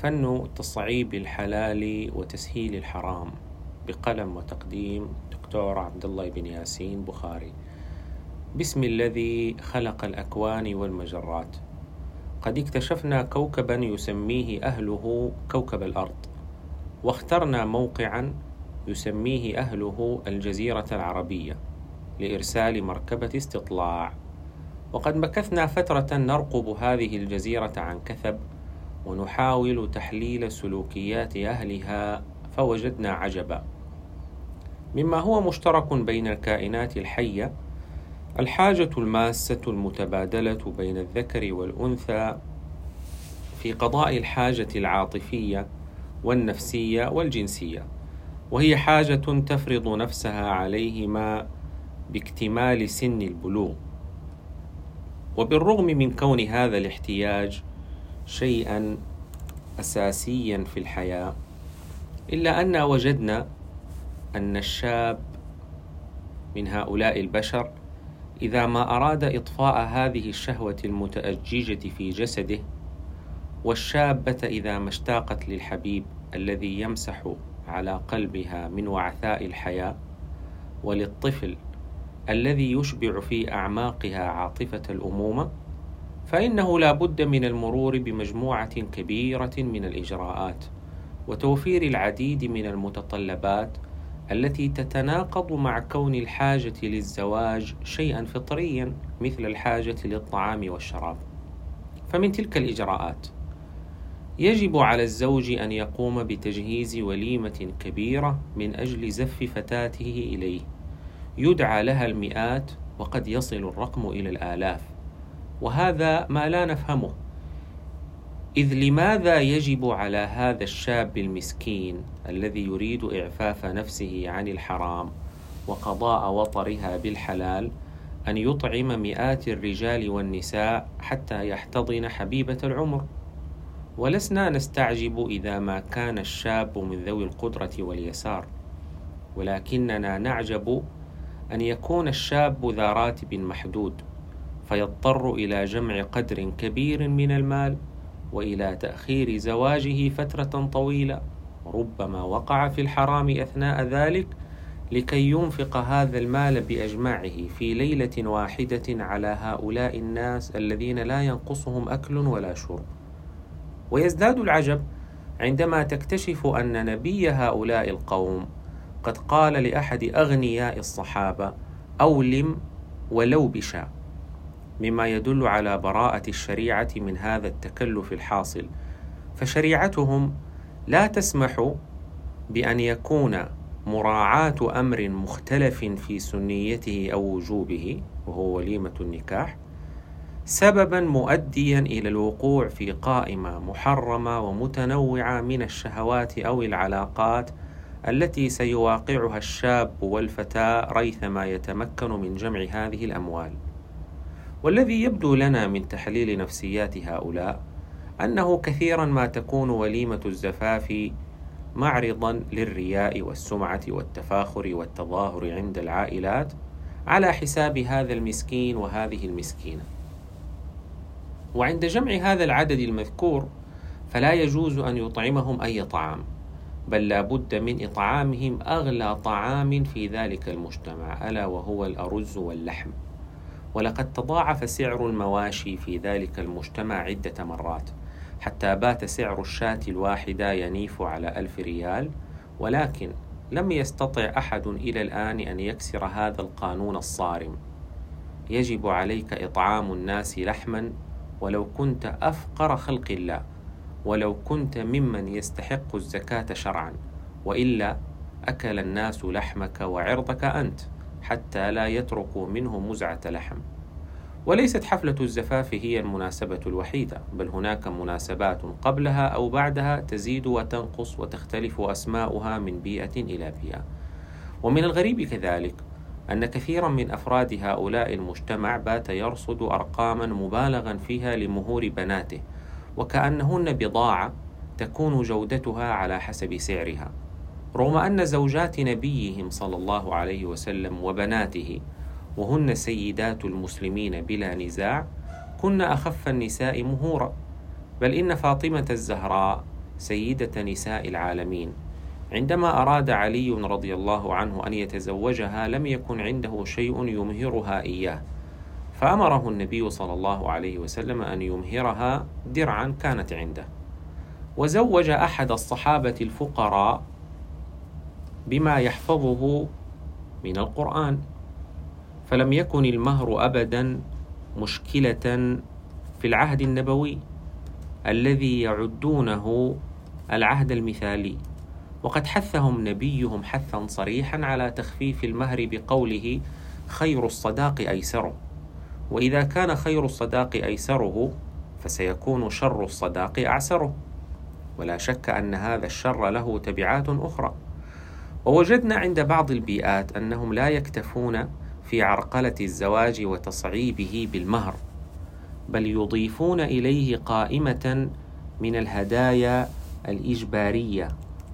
فن تصعيب الحلال وتسهيل الحرام بقلم وتقديم دكتور عبد الله بن ياسين بخاري. بسم الذي خلق الأكوان والمجرات. قد اكتشفنا كوكبا يسميه أهله كوكب الأرض واخترنا موقعا يسميه أهله الجزيرة العربية لإرسال مركبة استطلاع. وقد مكثنا فترة نرقب هذه الجزيرة عن كثب ونحاول تحليل سلوكيات أهلها فوجدنا عجبا. مما هو مشترك بين الكائنات الحية الحاجة الماسة المتبادلة بين الذكر والأنثى في قضاء الحاجة العاطفية والنفسية والجنسية وهي حاجة تفرض نفسها عليهما باكتمال سن البلوغ. وبالرغم من كون هذا الاحتياج شيئا اساسيا في الحياة إلا أن وجدنا أن الشاب من هؤلاء البشر إذا ما أراد إطفاء هذه الشهوة المتأججة في جسده والشابة إذا ما اشتاقت للحبيب الذي يمسح على قلبها من وعثاء الحياة وللطفل الذي يشبع في أعماقها عاطفة الأمومة فإنه لا بد من المرور بمجموعة كبيرة من الإجراءات وتوفير العديد من المتطلبات التي تتناقض مع كون الحاجة للزواج شيئا فطريا مثل الحاجة للطعام والشراب. فمن تلك الإجراءات يجب على الزوج أن يقوم بتجهيز وليمة كبيرة من أجل زف فتاته إليه. يدعى لها المئات وقد يصل الرقم إلى الآلاف. وهذا ما لا نفهمه. إذ لماذا يجب على هذا الشاب المسكين الذي يريد إعفاف نفسه عن الحرام وقضاء وطرها بالحلال أن يطعم مئات الرجال والنساء حتى يحتضن حبيبة العمر؟ ولسنا نستعجب إذا ما كان الشاب من ذوي القدرة واليسار. ولكننا نعجب أن يكون الشاب ذا راتب محدود. فيضطر إلى جمع قدر كبير من المال وإلى تأخير زواجه فترة طويلة. ربما وقع في الحرام أثناء ذلك لكي ينفق هذا المال بأجمعه في ليلة واحدة على هؤلاء الناس الذين لا ينقصهم أكل ولا شرب. ويزداد العجب عندما تكتشف أن نبي هؤلاء القوم قد قال لأحد أغنياء الصحابة أولم ولو بشاء. مما يدل على براءة الشريعة من هذا التكلف الحاصل. فشريعتهم لا تسمح بأن يكون مراعاة أمر مختلف في سنيته أو وجوبه وهو وليمة النكاح سببا مؤديا إلى الوقوع في قائمة محرمة ومتنوعة من الشهوات أو العلاقات التي سيواقعها الشاب والفتاة ريثما يتمكن من جمع هذه الأموال. والذي يبدو لنا من تحليل نفسيات هؤلاء أنه كثيرا ما تكون وليمة الزفاف معرضا للرياء والسمعة والتفاخر والتظاهر عند العائلات على حساب هذا المسكين وهذه المسكينة. وعند جمع هذا العدد المذكور فلا يجوز أن يطعمهم أي طعام بل لا بد من إطعامهم أغلى طعام في ذلك المجتمع ألا وهو الأرز واللحم. ولقد تضاعف سعر المواشي في ذلك المجتمع عدة مرات حتى بات سعر الشاة الواحدة ينيف على ألف ريال ولكن لم يستطع أحد إلى الآن أن يكسر هذا القانون الصارم. يجب عليك إطعام الناس لحما ولو كنت أفقر خلق الله ولو كنت ممن يستحق الزكاة شرعا وإلا أكل الناس لحمك وعرضك أنت. حتى لا يتركوا منه مزعة لحم. وليست حفلة الزفاف هي المناسبة الوحيدة بل هناك مناسبات قبلها أو بعدها تزيد وتنقص وتختلف أسماؤها من بيئة إلى بيئة. ومن الغريب كذلك أن كثيرا من أفراد هؤلاء المجتمع بات يرصد أرقاما مبالغا فيها لمهور بناته وكأنهن بضاعة تكون جودتها على حسب سعرها. رغم أن زوجات نبيهم صلى الله عليه وسلم وبناته وهن سيدات المسلمين بلا نزاع كن أخف النساء مهورا. بل إن فاطمة الزهراء سيدة نساء العالمين. عندما أراد علي رضي الله عنه أن يتزوجها لم يكن عنده شيء يمهرها إياه. فأمره النبي صلى الله عليه وسلم أن يمهرها درعا كانت عنده. وزوج أحد الصحابة الفقراء بما يحفظه من القرآن. فلم يكن المهر أبدا مشكلة في العهد النبوي الذي يعدونه العهد المثالي. وقد حثهم نبيهم حثا صريحا على تخفيف المهر بقوله خير الصداق أيسره. وإذا كان خير الصداق أيسره فسيكون شر الصداق أعسره. ولا شك أن هذا الشر له تبعات أخرى. ووجدنا عند بعض البيئات أنهم لا يكتفون في عرقلة الزواج وتصعيبه بالمهر بل يضيفون إليه قائمة من الهدايا الإجبارية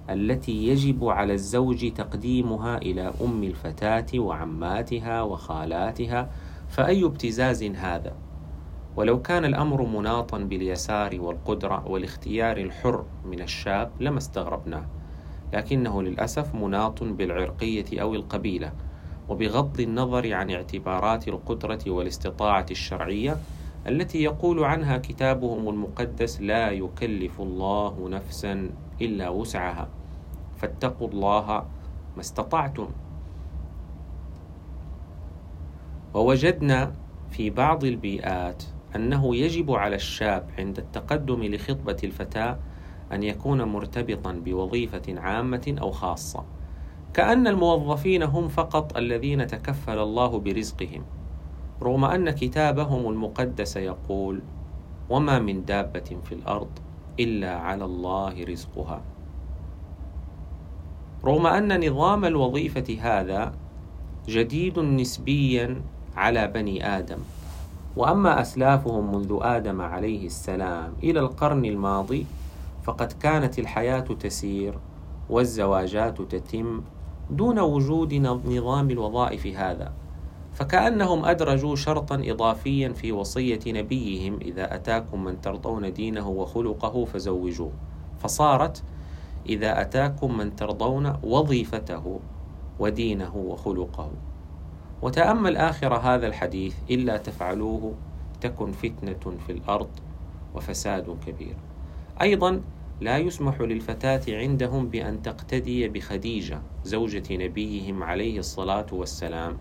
التي يجب على الزوج تقديمها إلى أم الفتاة وعماتها وخالاتها فأي ابتزاز هذا؟ ولو كان الأمر مناطا باليسار والقدرة والاختيار الحر من الشاب لما استغربناه. لكنه للأسف مناط بالعرقية أو القبيلة وبغض النظر عن اعتبارات القدرة والاستطاعة الشرعية التي يقول عنها كتابهم المقدس لا يكلف الله نفسا إلا وسعها. فاتقوا الله ما استطعتم. ووجدنا في بعض البيئات أنه يجب على الشاب عند التقدم لخطبة الفتاة أن يكون مرتبطا بوظيفة عامة أو خاصة كأن الموظفين هم فقط الذين تكفل الله برزقهم رغم أن كتابهم المقدس يقول وما من دابة في الأرض إلا على الله رزقها رغم أن نظام الوظيفة هذا جديد نسبيا على بني آدم وأما أسلافهم منذ آدم عليه السلام إلى القرن الماضي فقد كانت الحياة تسير والزواجات تتم دون وجود نظام الوظائف هذا فكأنهم أدرجوا شرطا اضافيا في وصية نبيهم إذا أتاكم من ترضون دينه وخلقه فزوجوه. فصارت إذا أتاكم من ترضون وظيفته ودينه وخلقه. وتأمل آخر هذا الحديث إلا تفعلوه تكن فتنة في الأرض وفساد كبير. أيضا لا يسمح للفتاة عندهم بأن تقتدي بخديجة زوجة نبيهم عليه الصلاة والسلام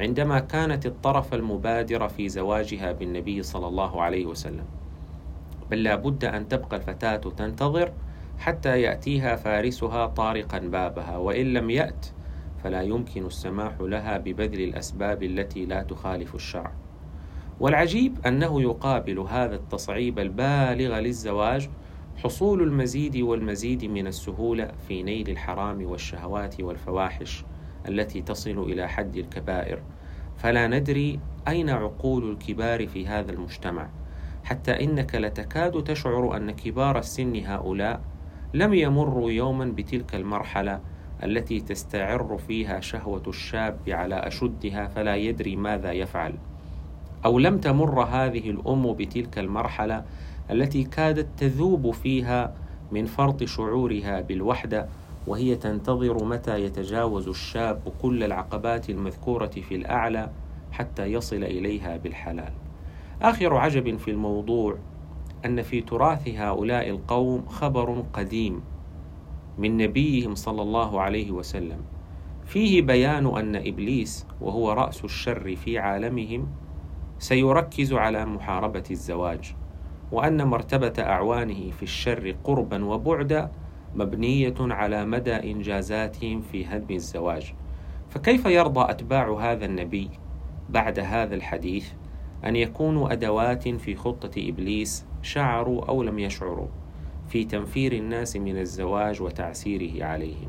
عندما كانت الطرف المبادر في زواجها بالنبي صلى الله عليه وسلم. بل لا بد أن تبقى الفتاة تنتظر حتى يأتيها فارسها طارقا بابها وإن لم يأت فلا يمكن السماح لها ببذل الأسباب التي لا تخالف الشرع. والعجيب أنه يقابل هذا التصعيب البالغ للزواج حصول المزيد والمزيد من السهولة في نيل الحرام والشهوات والفواحش التي تصل إلى حد الكبائر. فلا ندري أين عقول الكبار في هذا المجتمع. حتى إنك لتكاد تشعر أن كبار السن هؤلاء لم يمروا يوما بتلك المرحلة التي تستعر فيها شهوة الشاب على أشدها فلا يدري ماذا يفعل. أو لم تمر هذه الأم بتلك المرحلة التي كادت تذوب فيها من فرط شعورها بالوحدة وهي تنتظر متى يتجاوز الشاب كل العقبات المذكورة في الأعلى حتى يصل إليها بالحلال. آخر عجب في الموضوع أن في تراث هؤلاء القوم خبر قديم من نبيهم صلى الله عليه وسلم. فيه بيان أن إبليس وهو رأس الشر في عالمهم سيركز على محاربة الزواج. وأن مرتبة أعوانه في الشر قربا وبعدا مبنية على مدى إنجازاتهم في هدم الزواج. فكيف يرضى أتباع هذا النبي بعد هذا الحديث أن يكونوا أدوات في خطة إبليس شعروا أو لم يشعروا في تنفير الناس من الزواج وتعسيره عليهم؟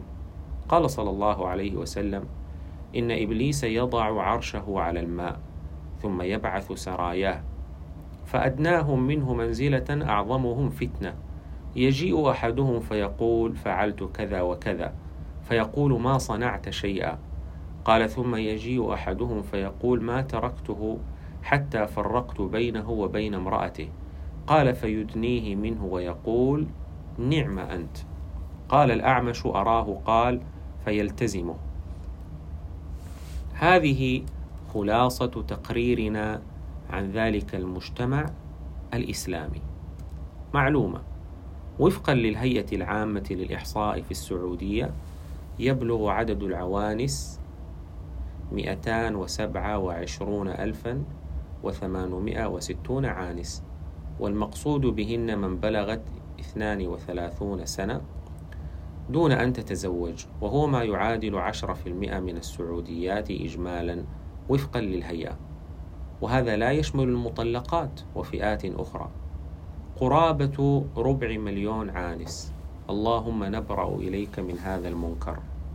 قال صلى الله عليه وسلم إن إبليس يضع عرشه على الماء ثم يبعث سراياه. فأدناهم منه منزلة أعظمهم فتنة. يجيء أحدهم فيقول فعلت كذا وكذا فيقول ما صنعت شيئا. قال ثم يجيء أحدهم فيقول ما تركته حتى فرقت بينه وبين امرأته. قال فيدنيه منه ويقول نعم أنت. قال الأعمش أراه قال فيلتزمه. هذه خلاصة تقريرنا عن ذلك المجتمع الإسلامي. معلومة وفقا للهيئة العامة للإحصاء في السعودية يبلغ عدد العوانس 227 ألفا وثمانمائة وستون عانس والمقصود بهن من بلغت 32 سنة دون أن تتزوج وهو ما يعادل 10% من السعوديات إجمالا وفقا للهيئة. وهذا لا يشمل المطلقات وفئات أخرى. قرابة ربع مليون عانس. اللهم نبرأ إليك من هذا المنكر.